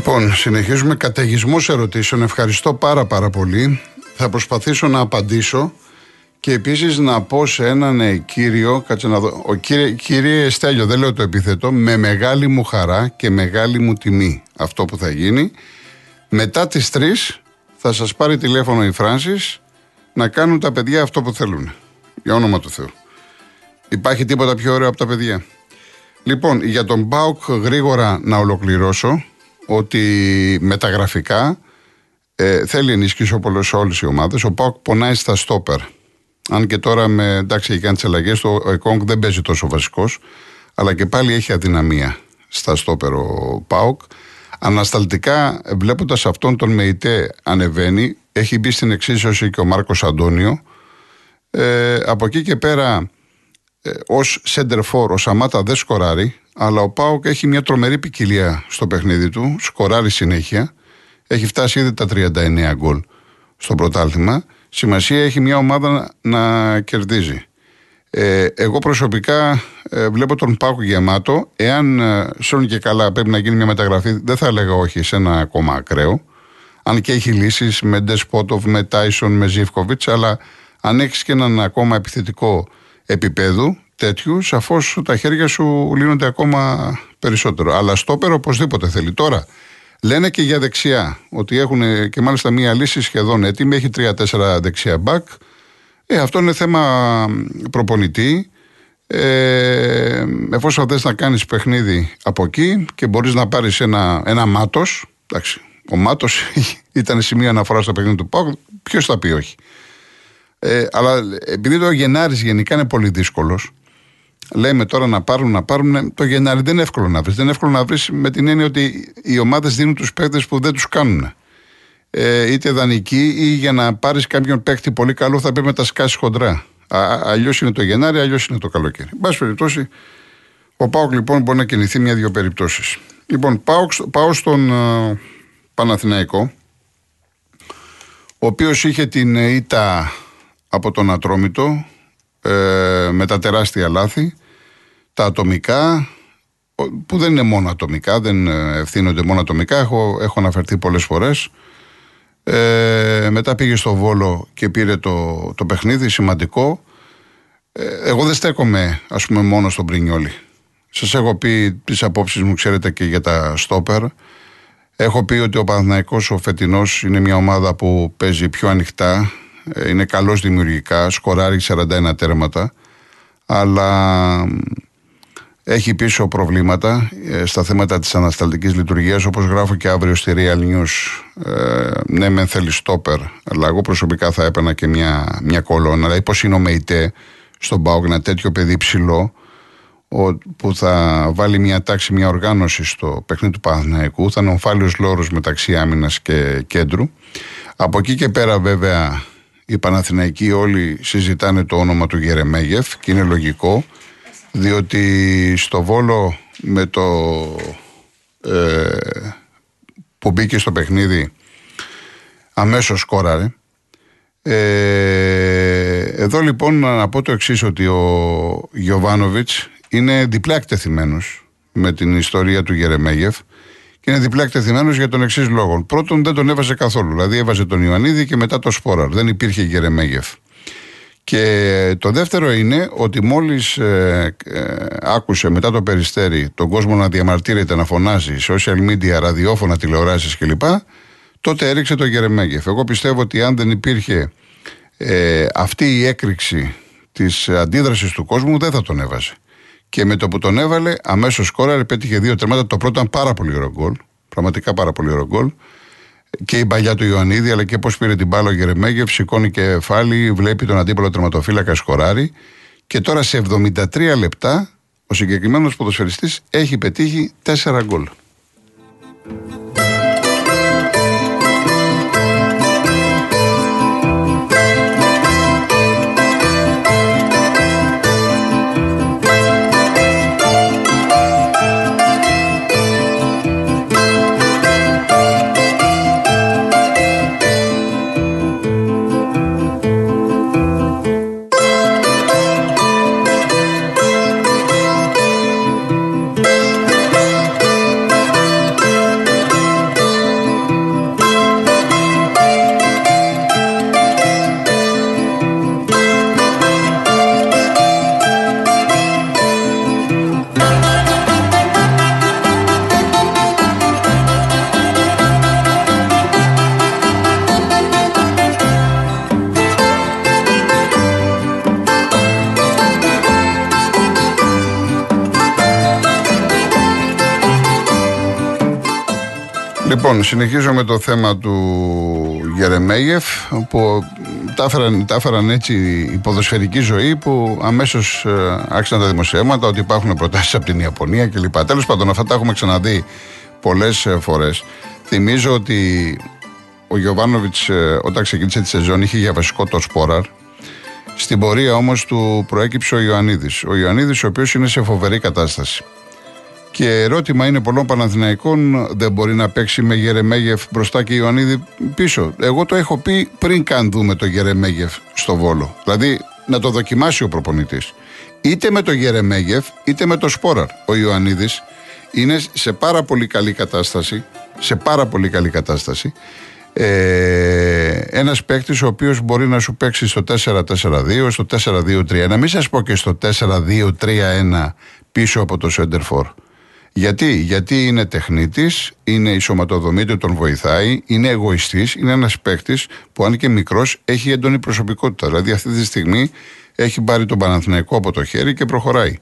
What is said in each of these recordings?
Λοιπόν, συνεχίζουμε καταιγισμός ερωτήσεων. Ευχαριστώ πάρα πάρα πολύ. Θα προσπαθήσω να απαντήσω και επίσης να πω σε έναν ε, κύριο, κάτσε να δω, ο κύριε, κύριε Στέλιο, δεν λέω το επίθετο, με μεγάλη μου χαρά και μεγάλη μου τιμή αυτό που θα γίνει. Μετά τις 3 θα σας πάρει τηλέφωνο η Φράνσις να κάνουν τα παιδιά αυτό που θέλουν. Για όνομα του Θεού. Υπάρχει τίποτα πιο ωραίο από τα παιδιά. Λοιπόν, για τον Μπάουκ γρήγορα να ολοκληρώσω ότι μεταγραφικά ε, θέλει ενίσχυση όπω όλες οι ομάδες. Ο Πάουκ πονάει στα στόπερ. Αν και τώρα με εντάξει έχει κάνει τις αλλαγές, ο Εκόνγκ δεν παίζει τόσο βασικός, αλλά και πάλι έχει αδυναμία στα στόπερ ο Πάουκ. Ανασταλτικά, βλέποντας αυτόν τον Μεϊτέ ανεβαίνει, έχει μπει στην εξίσωση και ο Μάρκος Αντώνιο. Ε, από εκεί και πέρα, ε, ως center for, ο Σαμάτα δεν σκοράρει, αλλά ο Πάουκ έχει μια τρομερή ποικιλία στο παιχνίδι του, σκοράρει συνέχεια. Έχει φτάσει ήδη τα 39 γκολ στο πρωτάθλημα. Σημασία έχει μια ομάδα να κερδίζει. Ε, εγώ προσωπικά ε, βλέπω τον Πάουκ γεμάτο. Εάν ε, σώνει και καλά πρέπει να γίνει μια μεταγραφή, δεν θα έλεγα όχι σε ένα ακόμα ακραίο. Αν και έχει λύσεις με Ντεσπότοβ, με Τάισον, με Ζήφκοβιτ, αλλά αν έχεις και έναν ακόμα επιθετικό επίπεδου τέτοιου, σαφώς τα χέρια σου λύνονται ακόμα περισσότερο. Αλλά στόπερο οπωσδήποτε θέλει. Τώρα, λένε και για δεξιά ότι έχουν και μάλιστα μία λύση σχεδόν έτοιμη. Έχει τρία-τέσσερα δεξιά μπακ. Ε, αυτό είναι θέμα προπονητή. Ε, εφόσον θες να κάνεις παιχνίδι από εκεί και μπορείς να πάρεις ένα, ένα μάτος εντάξει, ο μάτος ήταν σημείο αναφοράς στο παιχνίδι του Πάου ποιος θα πει όχι ε, αλλά επειδή το Γενάρης γενικά είναι πολύ δύσκολος, λέμε τώρα να πάρουν, να πάρουν. Το Γενάρη δεν είναι εύκολο να βρεις. Δεν είναι εύκολο να βρεις με την έννοια ότι οι ομάδες δίνουν τους παίκτες που δεν τους κάνουν. Ε, είτε δανεικοί ή για να πάρεις κάποιον παίκτη πολύ καλό θα πρέπει να τα σκάσεις χοντρά. Αλλιώς είναι το Γενάρη, αλλιώς είναι το καλοκαίρι. Εν πάση περιπτώσει, ο Πάοκ λοιπόν μπορεί να κινηθεί μια-δύο περιπτώσεις. Λοιπόν, πάω, πάω στον uh, Παναθηναϊκό, ο οποίος είχε την ήττα από τον Ατρόμητο ε, με τα τεράστια λάθη, τα ατομικά, που δεν είναι μόνο ατομικά, δεν ε, ευθύνονται μόνο ατομικά, έχω, έχω αναφερθεί πολλές φορές. Ε, μετά πήγε στο Βόλο και πήρε το, το παιχνίδι, σημαντικό. Ε, εγώ δεν στέκομαι, ας πούμε, μόνο στον Πρινιόλι. Σας έχω πει τις απόψεις μου, ξέρετε, και για τα στόπερ. Έχω πει ότι ο Παναθηναϊκός ο φετινός είναι μια ομάδα που παίζει πιο ανοιχτά, ε, είναι καλός δημιουργικά, σκοράρει 41 τέρματα, αλλά έχει πίσω προβλήματα ε, στα θέματα της ανασταλτικής λειτουργίας όπως γράφω και αύριο στη Real News. Ε, ναι μεν θέλει στόπερ αλλά εγώ προσωπικά θα έπαιρνα και μια, μια κολόνα. Δηλαδή πως είναι ο Μεϊτέ στον ΠΑΟΚ ένα τέτοιο παιδί ψηλό που θα βάλει μια τάξη, μια οργάνωση στο παιχνίδι του Παναθηναϊκού θα είναι ομφάλιος λόρος μεταξύ άμυνας και κέντρου από εκεί και πέρα βέβαια οι Παναθηναϊκοί όλοι συζητάνε το όνομα του Γερεμέγεφ και είναι λογικό διότι στο Βόλο με το ε, που μπήκε στο παιχνίδι αμέσως σκόραρε. Ε, εδώ λοιπόν να πω το εξής ότι ο Γιωβάνοβιτς είναι διπλά εκτεθειμένος με την ιστορία του Γερεμέγεφ και είναι διπλά εκτεθειμένο για τον εξής λόγο. Πρώτον, δεν τον έβαζε καθόλου. Δηλαδή, έβαζε τον Ιωαννίδη και μετά το Σπόραρ. Δεν υπήρχε Γερεμέγεφ. Και το δεύτερο είναι ότι μόλις ε, ε, άκουσε μετά το περιστέρι τον κόσμο να διαμαρτύρεται, να φωνάζει, social media, ραδιόφωνα, τηλεοράσεις κλπ., τότε έριξε το Γερεμέγεφ. Εγώ πιστεύω ότι αν δεν υπήρχε ε, αυτή η έκρηξη της αντίδρασης του κόσμου, δεν θα τον έβαζε. Και με το που τον έβαλε, αμέσως σκόραρε, πέτυχε δύο τερμάτα. Το πρώτο ήταν πάρα πολύ ωραίο γκολ. Πραγματικά πάρα πολύ ωραίο γκολ. Και η παλιά του Ιωαννίδη, αλλά και πώς πήρε την μπάλα ο Γερεμέγεφ, σηκώνει κεφάλι, βλέπει τον αντίπαλο τερματοφύλακα σκοράρει. Και τώρα σε 73 λεπτά ο συγκεκριμένος ποδοσφαιριστής έχει πετύχει 4 γκολ. Συνεχίζω με το θέμα του Γερεμέγεφ που τα έφεραν, τα έφεραν έτσι η ποδοσφαιρική ζωή που αμέσως ε, άρχισαν τα δημοσιεύματα ότι υπάρχουν προτάσεις από την Ιαπωνία κλπ. Τέλος πάντων αυτά τα έχουμε ξαναδεί πολλές ε, φορές. Θυμίζω ότι ο Γιωβάνοβιτς ε, όταν ξεκίνησε τη σεζόν είχε για βασικό το Σπόραρ στην πορεία όμως του προέκυψε ο Ιωαννίδης. Ο Ιωαννίδης ο οποίος είναι σε φοβερή κατάσταση. Και ερώτημα είναι πολλών Παναθηναϊκών δεν μπορεί να παίξει με Γερεμέγεφ μπροστά και Ιωαννίδη πίσω. Εγώ το έχω πει πριν καν δούμε το Γερεμέγεφ στο Βόλο. Δηλαδή να το δοκιμάσει ο προπονητής. Είτε με το Γερεμέγεφ είτε με το Σπόραρ. Ο Ιωαννίδης είναι σε πάρα πολύ καλή κατάσταση. Σε πάρα πολύ καλή κατάσταση. Ε, Ένας παίκτης ο οποίος μπορεί να σου παίξει στο 4-4-2, στο 4-2-3-1. Μην σας πω και στο 4-2-3-1 πίσω από το Σέντερφορ. Γιατί, γιατί είναι τεχνίτης, είναι η σωματοδομή του, τον βοηθάει, είναι εγωιστής, είναι ένας παίκτης που αν και μικρός έχει έντονη προσωπικότητα. Δηλαδή αυτή τη στιγμή έχει πάρει τον Παναθηναϊκό από το χέρι και προχωράει.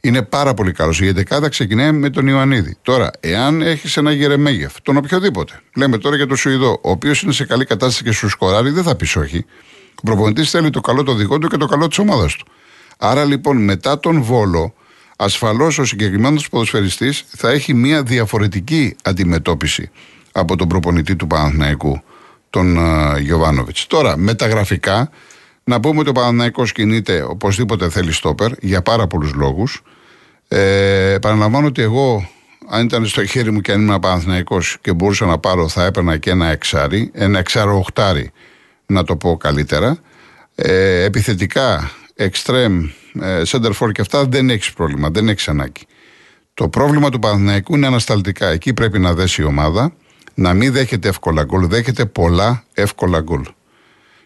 Είναι πάρα πολύ καλός. Η 11 ξεκινάει με τον Ιωαννίδη. Τώρα, εάν έχεις ένα Γερεμέγεφ, τον οποιοδήποτε, λέμε τώρα για τον Σουηδό, ο οποίος είναι σε καλή κατάσταση και σου σκοράρει, δεν θα πεις όχι. Ο προπονητής θέλει το καλό το δικό του και το καλό της ομάδας του. Άρα λοιπόν μετά τον Βόλο, ασφαλώς ο συγκεκριμένος ποδοσφαιριστής θα έχει μια διαφορετική αντιμετώπιση από τον προπονητή του Παναθηναϊκού, τον uh, Γιωβάνοβιτς. Τώρα, μεταγραφικά, να πούμε ότι ο Παναθηναϊκός κινείται οπωσδήποτε θέλει στόπερ για πάρα πολλούς λόγους. Ε, παραλαμβάνω ότι εγώ, αν ήταν στο χέρι μου και αν ήμουν Παναθηναϊκός και μπορούσα να πάρω, θα έπαιρνα και ένα εξάρι, ένα εξάρο οχτάρι, να το πω καλύτερα. Ε, επιθετικά, extreme, ε, center for και αυτά δεν έχεις πρόβλημα, δεν έχεις ανάγκη. Το πρόβλημα του Παναθηναϊκού είναι ανασταλτικά. Εκεί πρέπει να δέσει η ομάδα, να μην δέχεται εύκολα γκολ, δέχεται πολλά εύκολα γκολ.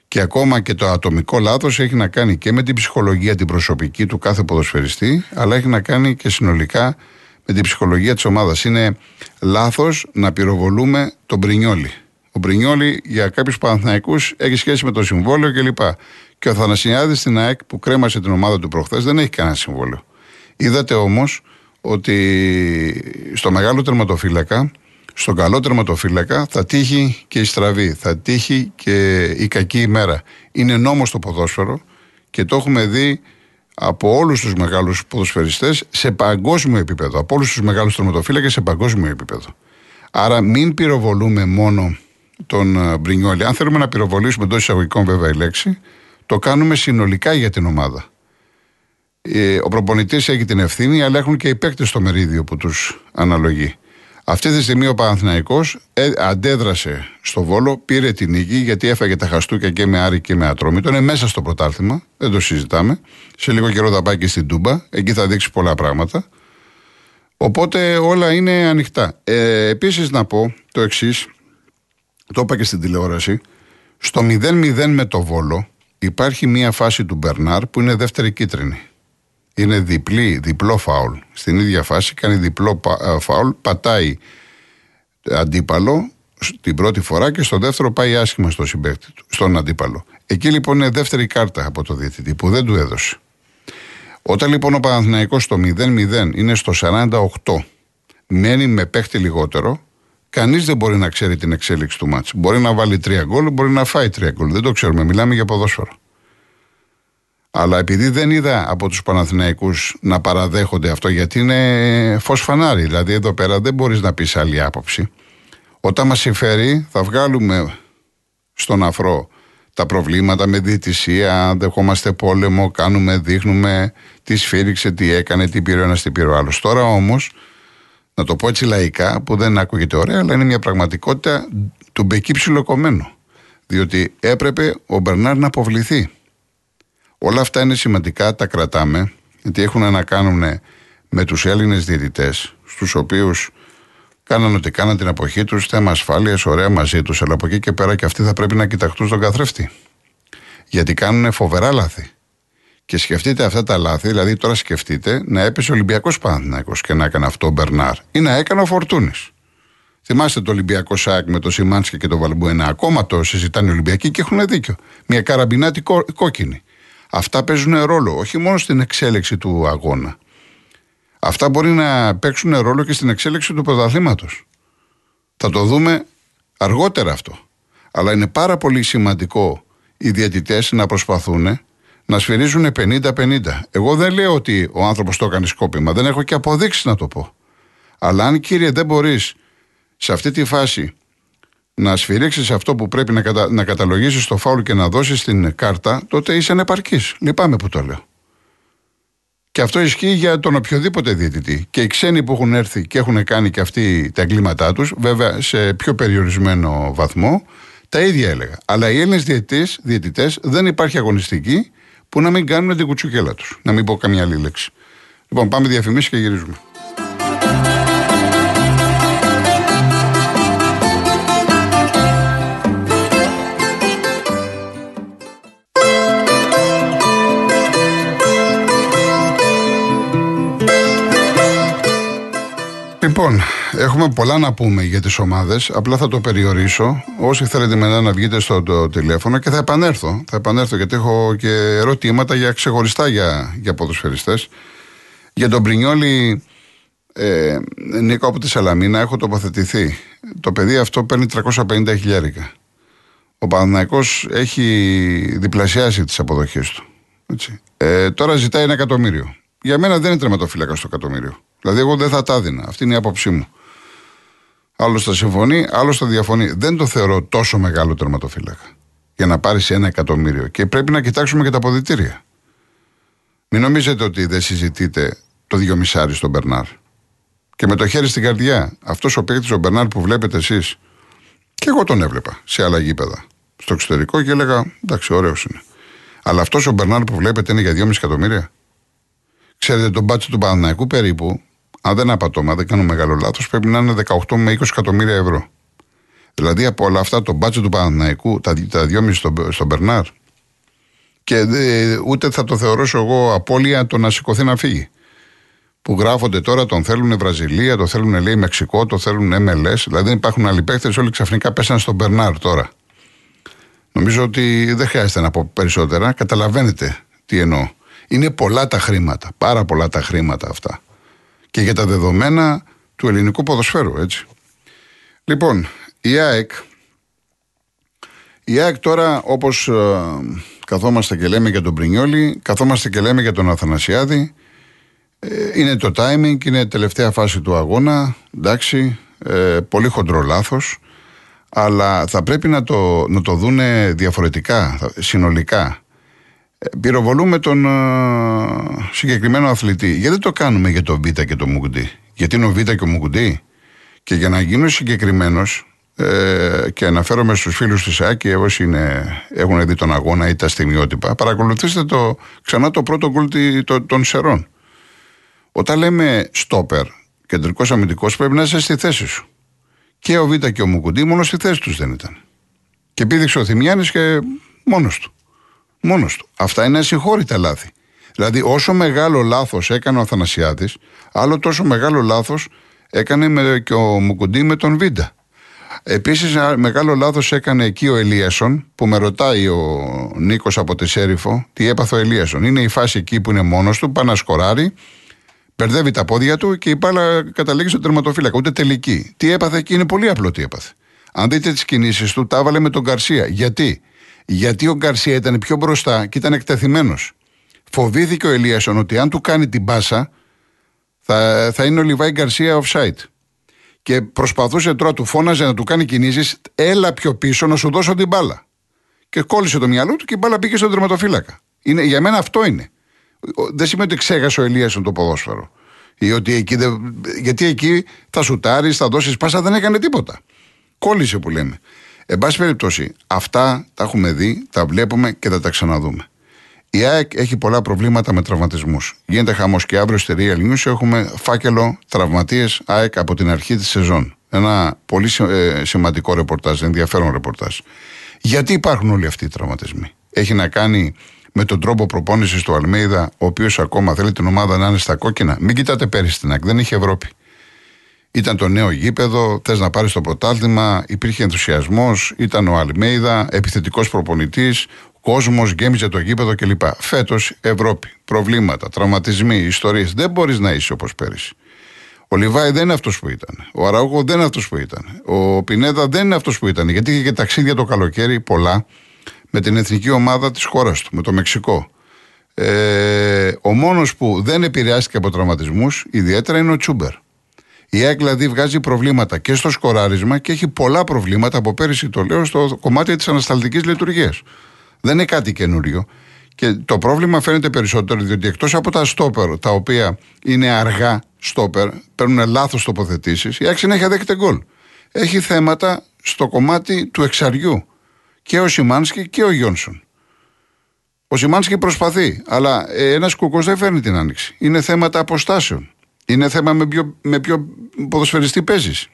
Και ακόμα και το ατομικό λάθος έχει να κάνει και με την ψυχολογία την προσωπική του κάθε ποδοσφαιριστή, αλλά έχει να κάνει και συνολικά με την ψυχολογία της ομάδας. Είναι λάθος να πυροβολούμε τον Μπρινιόλι. Ο Μπρινιόλι για κάποιους Παναθηναϊκούς έχει σχέση με το συμβόλαιο κλπ. Και ο Θανασιάδης στην ΑΕΚ που κρέμασε την ομάδα του προχθές δεν έχει κανένα συμβόλαιο. Είδατε όμως ότι στο μεγάλο τερματοφύλακα στον καλό τερματοφύλακα θα τύχει και η στραβή, θα τύχει και η κακή ημέρα. Είναι νόμος το ποδόσφαιρο και το έχουμε δει από όλους τους μεγάλους ποδοσφαιριστές σε παγκόσμιο επίπεδο. Από όλους τους μεγάλους τερματοφύλακες σε παγκόσμιο επίπεδο. Άρα μην πυροβολούμε μόνο τον ε, Μπρινιόλη. Αν θέλουμε να πυροβολήσουμε εντός εισαγωγικών βέβαια η λέξη, το κάνουμε συνολικά για την ομάδα. Ε, ο προπονητής έχει την ευθύνη, αλλά έχουν και οι παίκτες στο μερίδιο που τους αναλογεί. Αυτή τη στιγμή ο Παναθηναϊκός ε, αντέδρασε στο Βόλο, πήρε την νίκη γιατί έφαγε τα χαστούκια και με Άρη και με Ατρόμητο. Είναι μέσα στο πρωτάθλημα, δεν το συζητάμε. Σε λίγο καιρό θα πάει και στην Τούμπα, εκεί θα δείξει πολλά πράγματα. Οπότε όλα είναι ανοιχτά. Ε, Επίσης να πω το εξής, το είπα και στην τηλεόραση. Στο 0-0 με το Βόλο υπάρχει μία φάση του Μπερνάρ που είναι δεύτερη κίτρινη είναι διπλή, διπλό φάουλ. Στην ίδια φάση κάνει διπλό ε, φάουλ, πατάει αντίπαλο την πρώτη φορά και στο δεύτερο πάει άσχημα στο συμπέκτη του, στον αντίπαλο. Εκεί λοιπόν είναι δεύτερη κάρτα από το διαιτητή που δεν του έδωσε. Όταν λοιπόν ο Παναθηναϊκός στο 0-0 είναι στο 48, μένει με παίχτη λιγότερο, κανείς δεν μπορεί να ξέρει την εξέλιξη του μάτς. Μπορεί να βάλει τρία γκολ, μπορεί να φάει τρία γκολ. Δεν το ξέρουμε. Μιλάμε για ποδόσφαιρο. Αλλά επειδή δεν είδα από τους Παναθηναϊκούς να παραδέχονται αυτό, γιατί είναι φως φανάρι. Δηλαδή εδώ πέρα δεν μπορείς να πεις άλλη άποψη. Όταν μας συμφέρει, θα βγάλουμε στον αφρό τα προβλήματα με διαιτησία, δεχόμαστε πόλεμο, κάνουμε, δείχνουμε τι σφύριξε, τι έκανε, τι πήρε ο ένας, τι πήρε ο άλλος. Τώρα όμως, να το πω έτσι λαϊκά, που δεν ακούγεται ωραία, αλλά είναι μια πραγματικότητα του μπεκί ψιλοκομμένου. Διότι έπρεπε ο Μπερνάρ να αποβληθεί. Όλα αυτά είναι σημαντικά, τα κρατάμε, γιατί έχουν να κάνουν με τους Έλληνες διαιτητές, στους οποίους κάναν ότι κάναν την εποχή τους, θέμα ασφάλειας, ωραία μαζί τους, αλλά από εκεί και πέρα και αυτοί θα πρέπει να κοιταχτούν στον καθρέφτη. Γιατί κάνουν φοβερά λάθη. Και σκεφτείτε αυτά τα λάθη, δηλαδή τώρα σκεφτείτε να έπεσε ο Ολυμπιακός Παναθυνάκο και να έκανε αυτό ο Μπερνάρ ή να έκανε ο Φορτούνης. Θυμάστε το Ολυμπιακό ΣΑΚ με το Σιμάνσκι και το Βαλμπουένα. Ακόμα το συζητάνε οι Ολυμπιακοί και έχουν δίκιο. Μια καραμπινάτη κόκκινη. Αυτά παίζουν ρόλο, όχι μόνο στην εξέλιξη του αγώνα. Αυτά μπορεί να παίξουν ρόλο και στην εξέλιξη του πρωταθλήματος. Θα το δούμε αργότερα αυτό. Αλλά είναι πάρα πολύ σημαντικό οι διαιτητές να προσπαθούν να σφυρίζουν 50-50. Εγώ δεν λέω ότι ο άνθρωπος το έκανε σκόπιμα. Δεν έχω και αποδείξεις να το πω. Αλλά αν κύριε δεν μπορείς σε αυτή τη φάση να σφυρίξεις αυτό που πρέπει να, κατα... να καταλογίσεις το φάουλ και να δώσεις την κάρτα, τότε είσαι ανεπαρκής. Λυπάμαι που το λέω. Και αυτό ισχύει για τον οποιοδήποτε διαιτητή. Και οι ξένοι που έχουν έρθει και έχουν κάνει και αυτοί τα εγκλήματά τους, βέβαια σε πιο περιορισμένο βαθμό, τα ίδια έλεγα. Αλλά οι Έλληνες διαιτητές δεν υπάρχει αγωνιστική που να μην κάνουν την κουτσουκέλα τους. Να μην πω καμιά άλλη λέξη. Λοιπόν, πάμε διαφημίσεις και γυρίζουμε. Λοιπόν, έχουμε πολλά να πούμε για τις ομάδες. Απλά θα το περιορίσω. Όσοι θέλετε μετά να βγείτε στο το τηλέφωνο και θα επανέλθω. Θα επανέλθω γιατί έχω και ερωτήματα για ξεχωριστά για, για ποδοσφαιριστές. Για τον Πρινιόλη, ε, Νίκο από τη Σαλαμίνα, έχω τοποθετηθεί. Το παιδί αυτό παίρνει 350 χιλιάρικα. Ο Παναθηναϊκός έχει διπλασιάσει τις αποδοχές του. Έτσι. Ε, τώρα ζητάει ένα εκατομμύριο. Για μένα δεν είναι τερματοφύλακας στο εκατομμύριο. Δηλαδή, εγώ δεν θα τα έδινα. Αυτή είναι η άποψή μου. Άλλο θα συμφωνεί, άλλο θα διαφωνεί. Δεν το θεωρώ τόσο μεγάλο τερματοφύλακα για να πάρεις ένα εκατομμύριο. Και πρέπει να κοιτάξουμε και τα αποδητήρια. Μην νομίζετε ότι δεν συζητείτε το δυο στον Μπερνάρ. Και με το χέρι στην καρδιά, αυτός ο παίκτης ο Μπερνάρ που βλέπετε εσείς, και εγώ τον έβλεπα σε άλλα γήπεδα. Στο εξωτερικό και έλεγα, εντάξει, ωραίος είναι. Αλλά αυτός ο Μπερνάρ που βλέπετε είναι για 2,5 εκατομμύρια. Ξέρετε, το μπάτσο του Παναναϊκού περίπου αν δεν απατώμα, δεν κάνω μεγάλο λάθος, πρέπει να είναι 18 με 20 εκατομμύρια ευρώ. Δηλαδή από όλα αυτά το μπάτσο του Παναναϊκού, τα, τα 2,5 στον, στον Μπερνάρ. Και δε, ούτε θα το θεωρήσω εγώ απώλεια το να σηκωθεί να φύγει. Που γράφονται τώρα, τον θέλουν Βραζιλία, το θέλουν λέει Μεξικό, το θέλουν MLS. Δηλαδή δεν υπάρχουν άλλοι παίχτε, όλοι ξαφνικά πέσαν στον Μπερνάρ τώρα. Νομίζω ότι δεν χρειάζεται να πω περισσότερα. Καταλαβαίνετε τι εννοώ. Είναι πολλά τα χρήματα, πάρα πολλά τα χρήματα αυτά και για τα δεδομένα του ελληνικού ποδοσφαίρου, έτσι. Λοιπόν, η ΑΕΚ, η ΑΕΚ τώρα όπως ε, καθόμαστε και λέμε για τον Πρινιόλη, καθόμαστε και λέμε για τον Αθανασιάδη, ε, είναι το timing, είναι τελευταία φάση του αγώνα, εντάξει, ε, πολύ χοντρό λάθος, αλλά θα πρέπει να το, να το δούνε διαφορετικά, συνολικά. Πυροβολούμε τον uh, συγκεκριμένο αθλητή. Γιατί δεν το κάνουμε για τον Β και τον Μουγκουντή. Γιατί είναι ο Β και ο Μουγκουντή. Και για να γίνω συγκεκριμένος ε, και αναφέρομαι στους φίλους της ΑΚΙ, όσοι είναι, έχουν δει τον αγώνα ή τα στιγμιότυπα, παρακολουθήστε το, ξανά το πρώτο γκολ των Σερών. Όταν λέμε στόπερ, κεντρικός αμυντικός, πρέπει να είσαι στη θέση σου. Και ο Β και ο Μουγκουντή μόνο στη θέση τους δεν ήταν. Και πήδηξε ο Θημιάνη και μόνος του. Μόνος του. Αυτά είναι ασυγχώρητα λάθη. Δηλαδή, όσο μεγάλο λάθος έκανε ο Αθανασιάδης, άλλο τόσο μεγάλο λάθος έκανε με, και ο Μουκουντή με τον Βίντα. Επίσης, μεγάλο λάθος έκανε εκεί ο Ελίασον, που με ρωτάει ο Νίκος από τη Σέριφο, τι έπαθε ο Ελίασον. Είναι η φάση εκεί που είναι μόνος του, πάει να σκοράρει, μπερδεύει τα πόδια του και η μπάλα καταλήγει στο τερματοφύλακα. Ούτε τελική. Τι έπαθε εκεί είναι πολύ απλό τι έπαθε. Αν δείτε τις κινήσεις του, τα έβαλε με τον Καρσία. Γιατί; Γιατί ο Γκαρσία ήταν πιο μπροστά και ήταν εκτεθειμένος. Φοβήθηκε ο Ελίασον ότι αν του κάνει την πάσα θα, θα είναι ο Λιβάη Γκαρσία offside. Και προσπαθούσε τώρα, του φώναζε να του κάνει κινήσεις, έλα πιο πίσω να σου δώσω την μπάλα. Και κόλλησε το μυαλό του και η μπάλα πήγε στον τερματοφύλακα. Είναι, για μένα αυτό είναι. Δεν σημαίνει ότι ξέχασε ο Ελίασον το ποδόσφαιρο. Ή ότι εκεί γιατί εκεί θα σουτάρεις, θα δώσεις πάσα, δεν έκανε τίποτα. Κόλλησε που λέμε. Εν πάση περιπτώσει, αυτά τα έχουμε δει, τα βλέπουμε και θα τα ξαναδούμε. Η ΑΕΚ έχει πολλά προβλήματα με τραυματισμούς. Γίνεται χαμός και αύριο στη Real News έχουμε φάκελο τραυματίες ΑΕΚ από την αρχή της σεζόν. Ένα πολύ ε, σημαντικό ρεπορτάζ, ενδιαφέρον ρεπορτάζ. Γιατί υπάρχουν όλοι αυτοί οι τραυματισμοί; Έχει να κάνει με τον τρόπο προπόνησης του Αλμέιδα, ο οποίος ακόμα θέλει την ομάδα να είναι στα κόκκινα. Μην κοιτάτε πέρυσι την ΑΕΚ, δεν είχε Ευρώπη. Ήταν το νέο γήπεδο, θες να πάρεις το πρωτάθλημα, υπήρχε ενθουσιασμός, ήταν ο Αλμέιδα, επιθετικός προπονητής, κόσμος γέμιζε το γήπεδο κλπ. Φέτος Ευρώπη, προβλήματα, τραυματισμοί, ιστορίες. Δεν μπορείς να είσαι όπως πέρυσι. Ο Λιβάη δεν είναι αυτός που ήταν. Ο Αραούχο δεν είναι αυτός που ήταν. Ο Πινέδα δεν είναι αυτός που ήταν. Γιατί είχε και ταξίδια το καλοκαίρι πολλά με την εθνική ομάδα της χώρας του, με το Μεξικό. Ε, ο μόνος που δεν επηρεάστηκε από τραυματισμούς ιδιαίτερα είναι ο Τσούμπερ. Η ΑΕΚ δηλαδή βγάζει προβλήματα και στο σκοράρισμα και έχει πολλά προβλήματα από πέρυσι το λέω στο κομμάτι της ανασταλτικής λειτουργίας. Δεν είναι κάτι καινούριο. Και το πρόβλημα φαίνεται περισσότερο διότι εκτός από τα στόπερ, τα οποία είναι αργά στόπερ, παίρνουν λάθος τοποθετήσεις, η ΑΕΚ συνέχεια δέχεται γκολ. Έχει θέματα στο κομμάτι του εξαριού. Και ο Σιμάνσκι και ο Γιόνσον. Ο Σιμάνσκι προσπαθεί, αλλά ε, ένας κουκός δεν φέρνει την άνοιξη. Είναι θέματα αποστάσεων. Είναι θέμα με ποιο, με ποιο ποδοσφαιριστή παίζεις.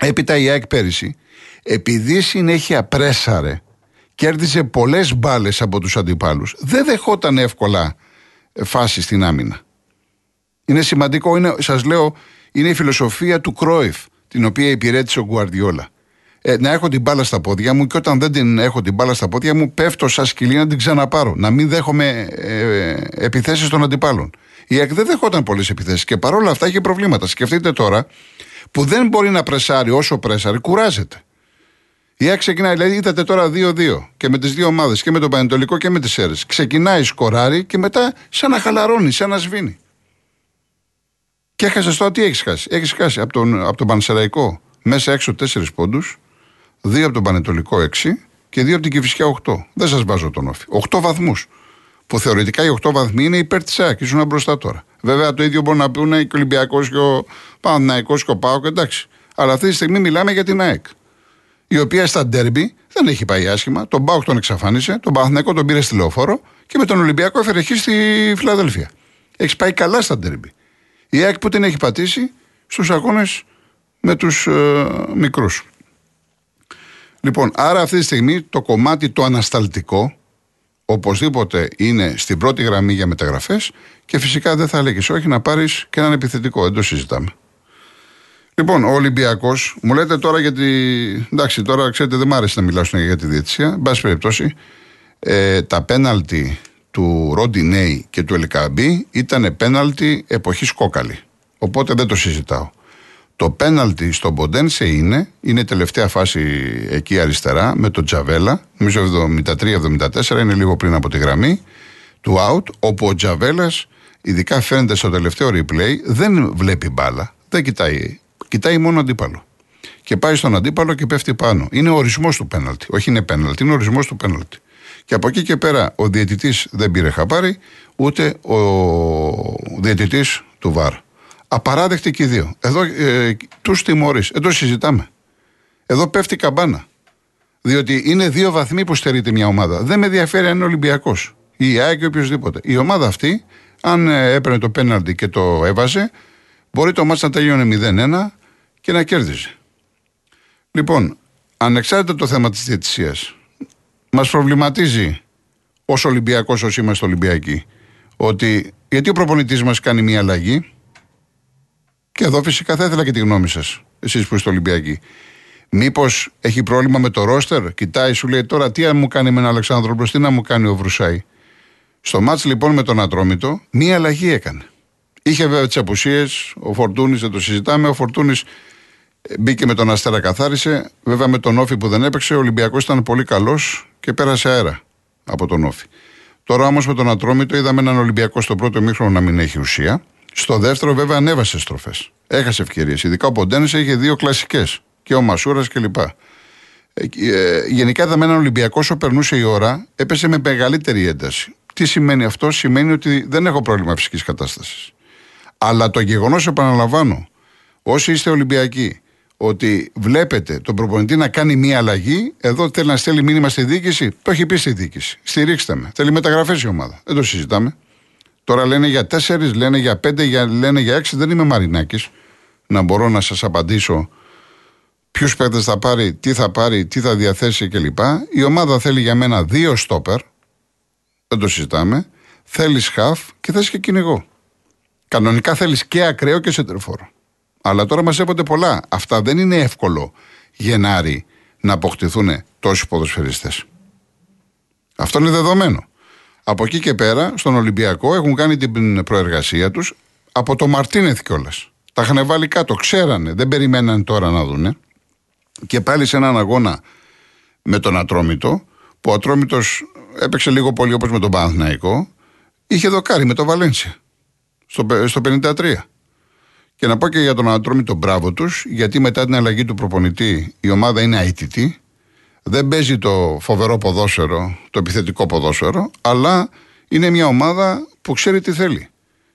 Έπειτα η ΑΕΚ πέρυσι, επειδή συνέχεια πρέσαρε, κέρδισε πολλές μπάλες από τους αντιπάλους, δεν δεχόταν εύκολα φάση στην άμυνα. Είναι σημαντικό, είναι, σας λέω, είναι η φιλοσοφία του Κρόιφ, την οποία υπηρέτησε ο Γκουαρδιόλα. Ε, να έχω την μπάλα στα πόδια μου και όταν δεν την έχω την μπάλα στα πόδια μου, πέφτω σαν σκυλή να την ξαναπάρω. Να μην δέχομαι ε, επιθέσεις των αντιπάλων. Η ΕΚ δεν δεχόταν πολλές επιθέσεις και παρόλα αυτά είχε προβλήματα. Σκεφτείτε τώρα που δεν μπορεί να πρεσάρει όσο πρεσάρει, κουράζεται. Η ΕΚ ξεκινάει, δηλαδή είδατε τώρα 2-2 και με τις δύο ομάδες και με τον Πανετολικό και με τις αίρε. Ξεκινάει, σκοράρει και μετά σαν να χαλαρώνει, σαν να σβήνει. Και έχασε τώρα τι έχεις χάσει; Έχεις χάσει από τον, από τον Πανσεραϊκό μέσα έξω 4 πόντους, 2 από τον Πανετολικό 6 και 2 από την Κυφυσιά 8. Δεν σας βάζω τον όφη. 8 βαθμούς που θεωρητικά οι 8 βαθμοί είναι υπέρ της ΑΕΚ, ήσουν μπροστά τώρα. Βέβαια το ίδιο μπορεί να πούνε και ο Ολυμπιακός και ο Παναναϊκό και ο Πάοκ, εντάξει. Αλλά αυτή τη στιγμή μιλάμε για την ΑΕΚ. Η οποία στα ντέρμπι δεν έχει πάει άσχημα. Τον Πάοκ τον εξαφάνισε, τον Παναθηναϊκό τον πήρε στη λεωφόρο και με τον Ολυμπιακό έφερε εκεί στη Φιλαδέλφια. Έχει πάει καλά στα ντέρμπι. Η ΑΕΚ που την έχει πατήσει στους αγώνες με τους ε, μικρούς. Λοιπόν, άρα αυτή τη στιγμή το κομμάτι το ανασταλτικό οπωσδήποτε είναι στην πρώτη γραμμή για μεταγραφές και φυσικά δεν θα έλεγες όχι να πάρεις και έναν επιθετικό. Δεν το συζητάμε. Λοιπόν, ο Ολυμπιακός, μου λέτε τώρα γιατί. Εντάξει, τώρα ξέρετε δεν μ' άρεσε να μιλάω για τη διαιτησία. Εν πάση περιπτώσει, ε, τα πέναλτι του Ρόντι και του Ελκαμπή ήταν πέναλτι εποχής κόκαλη. Οπότε δεν το συζητάω. Το πέναλτι στον Ποντένσε είναι, είναι η τελευταία φάση εκεί αριστερά με τον Τζαβέλα, νομίζω 73-74, είναι λίγο πριν από τη γραμμή του out, όπου ο Τζαβέλας, ειδικά φαίνεται στο τελευταίο replay, δεν βλέπει μπάλα, δεν κοιτάει, κοιτάει μόνο αντίπαλο. Και πάει στον αντίπαλο και πέφτει πάνω. Είναι ο ορισμός του πέναλτι. Όχι είναι πέναλτι, είναι ο ορισμός του πέναλτι. Και από εκεί και πέρα ο διαιτητής δεν πήρε χαπάρι, ούτε ο διαιτητής του ΒΑΡ. Απαράδεκτη και οι δύο. Εδώ ε, τους τιμωρεί. Εδώ συζητάμε. Εδώ πέφτει καμπάνα. Διότι είναι δύο βαθμοί που στερείται μια ομάδα. Δεν με ενδιαφέρει αν είναι Ολυμπιακός ή η ΑΕΚ ή οποιοδήποτε. Η ομάδα αυτή, αν ε, έπαιρνε το πέναλτι και το έβαζε, μπορεί το μάτς να τελειώνει 0-1 και να κέρδιζε. Λοιπόν, ανεξάρτητα το θέμα της διαιτησίας, μας προβληματίζει ως Ολυμπιακός, όσο είμαστε Ολυμπιακοί, ότι γιατί ο προπονητής μας κάνει μια αλλαγή, και εδώ φυσικά θα ήθελα και τη γνώμη σας, εσείς που είστε Ολυμπιακοί. Μήπως έχει πρόβλημα με το ρόστερ, κοιτάει, σου λέει τώρα τι μου κάνει με έναν Αλεξάνδρου τι να μου κάνει ο Βρουσάη; Στο μάτς λοιπόν με τον Ατρόμητο, μία αλλαγή έκανε. Είχε βέβαια τις απουσίες, ο Φορτούνης δεν το συζητάμε. Ο Φορτούνης ε, μπήκε με τον Αστέρα, καθάρισε. Βέβαια με τον Όφη που δεν έπαιξε, ο Ολυμπιακός ήταν πολύ καλός και πέρασε αέρα από τον Όφη. Τώρα όμως με τον Ατρόμητο είδαμε έναν Ολυμπιακό στο πρώτο μήχρονο να μην έχει ουσία. Στο δεύτερο, βέβαια, ανέβασε στροφές. Έχασε ευκαιρίες. Ειδικά ο Ποντένες είχε δύο κλασικές. Και ο Μασούρας κλπ. Ε, ε, γενικά, είδαμε έναν Ολυμπιακό, όσο περνούσε η ώρα, έπεσε με μεγαλύτερη ένταση. Τι σημαίνει αυτό, Σημαίνει ότι δεν έχω πρόβλημα φυσικής κατάστασης. Αλλά το γεγονός, επαναλαμβάνω, όσοι είστε Ολυμπιακοί, ότι βλέπετε τον προπονητή να κάνει μία αλλαγή, εδώ θέλει να στέλνει μήνυμα στη διοίκηση. Το έχει πει στη διοίκηση. Στηρίξτε με. Θέλει μεταγραφές η ομάδα. Δεν το συζητάμε. Τώρα λένε για τέσσερις, λένε για πέντε, για, λένε για έξι. Δεν είμαι Μαρινάκης να μπορώ να σας απαντήσω ποιους παίκτες θα πάρει, τι θα πάρει, τι θα διαθέσει κλπ. Η ομάδα θέλει για μένα δύο στόπερ. Δεν το συζητάμε. Θέλεις χαφ και θες και κυνηγό. Κανονικά θέλεις και ακραίο και σεντερφόρο. Αλλά τώρα μαζεύονται πολλά. Αυτά δεν είναι εύκολο Γενάρη να αποκτηθούν τόσοι ποδοσφαιριστές. Αυτό είναι δεδομένο. Από εκεί και πέρα, στον Ολυμπιακό έχουν κάνει την προεργασία τους από το Μαρτίνεθ κιόλας. Τα είχαν βάλει κάτω, ξέρανε, δεν περιμένανε τώρα να δούνε. Και πάλι σε έναν αγώνα με τον Ατρόμητο, που ο Ατρόμητος έπαιξε λίγο πολύ όπως με τον Παναθηναϊκό, είχε δοκάρει με τον Βαλένσια στο, στο 53. Και να πω και για τον Ατρόμητο μπράβο τους, γιατί μετά την αλλαγή του προπονητή η ομάδα είναι αιτητή. Δεν παίζει το φοβερό ποδόσφαιρο, το επιθετικό ποδόσφαιρο, αλλά είναι μια ομάδα που ξέρει τι θέλει.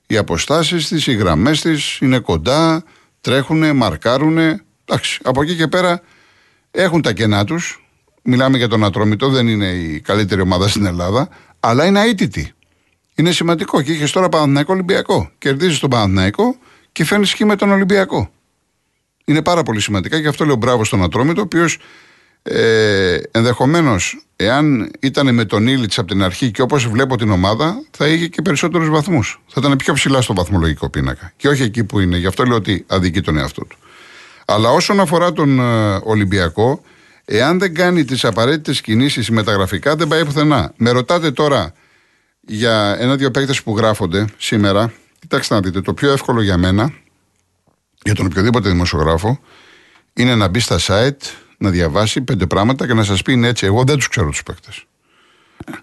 Οι αποστάσεις της, οι γραμμές της είναι κοντά, τρέχουν, μαρκάρουν. Εντάξει, από εκεί και πέρα έχουν τα κενά τους. Μιλάμε για τον Ατρόμητο, δεν είναι η καλύτερη ομάδα στην Ελλάδα, αλλά είναι αίτητη. Είναι σημαντικό. Και είχες τώρα Παναθηναϊκό Ολυμπιακό. Κερδίζεις τον Παναθηναϊκό και φέρνεις σχήμα με τον Ολυμπιακό. Είναι πάρα πολύ σημαντικά και αυτό λέω μπράβο στον Ατρόμητο, ο οποίος ε, ενδεχομένως, εάν ήταν με τον Ήλιτς από την αρχή και όπως βλέπω την ομάδα, θα είχε και περισσότερους βαθμούς. Θα ήταν πιο ψηλά στο βαθμολογικό πίνακα. Και όχι εκεί που είναι. Γι' αυτό λέω ότι αδικεί τον εαυτό του. Αλλά όσον αφορά τον ε, Ολυμπιακό, εάν δεν κάνει τις απαραίτητες κινήσεις μεταγραφικά, δεν πάει πουθενά. Με ρωτάτε τώρα για ένα-δύο παίκτες που γράφονται σήμερα. Κοιτάξτε να δείτε, το πιο εύκολο για μένα, για τον οποιοδήποτε δημοσιογράφο, είναι να μπει στα site, να διαβάσει πέντε πράγματα και να σας πει είναι έτσι. Εγώ δεν τους ξέρω τους παίκτες.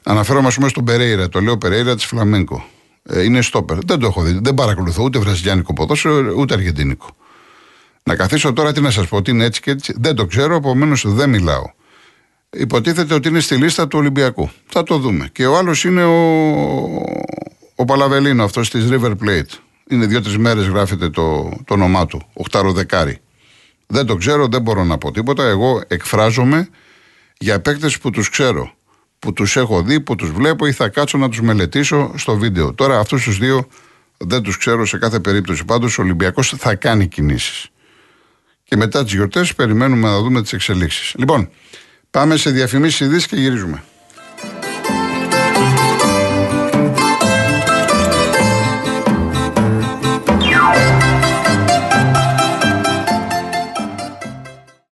Αναφέρομαι, ας πούμε, στον Περέιρα, το λέω Περέιρα της Φλαμέγκο. Ε, είναι στόπερ. Δεν το έχω δει. Δεν παρακολουθώ ούτε βραζιλιάνικο ποδόσφαιρο ούτε αργεντίνικο. Να καθίσω τώρα τι να σας πω, ότι είναι έτσι και έτσι. Δεν το ξέρω, επομένως δεν μιλάω. Υποτίθεται ότι είναι στη λίστα του Ολυμπιακού. Θα το δούμε. Και ο άλλος είναι ο, ο Παλαβελίνο, αυτός της River Plate. Είναι δύο-τρεις μέρες γράφεται το, το όνομά του. Οχτάρο δεκάρι. Δεν το ξέρω, δεν μπορώ να πω τίποτα. Εγώ εκφράζομαι για παίκτες που τους ξέρω. Που τους έχω δει, που τους βλέπω ή θα κάτσω να τους μελετήσω στο βίντεο. Τώρα αυτούς τους δύο δεν τους ξέρω σε κάθε περίπτωση. Πάντως ο Ολυμπιακός θα κάνει κινήσεις. Και μετά τις γιορτές περιμένουμε να δούμε τις εξελίξεις. Λοιπόν, πάμε σε διαφημίσεις ειδήσεις και γυρίζουμε.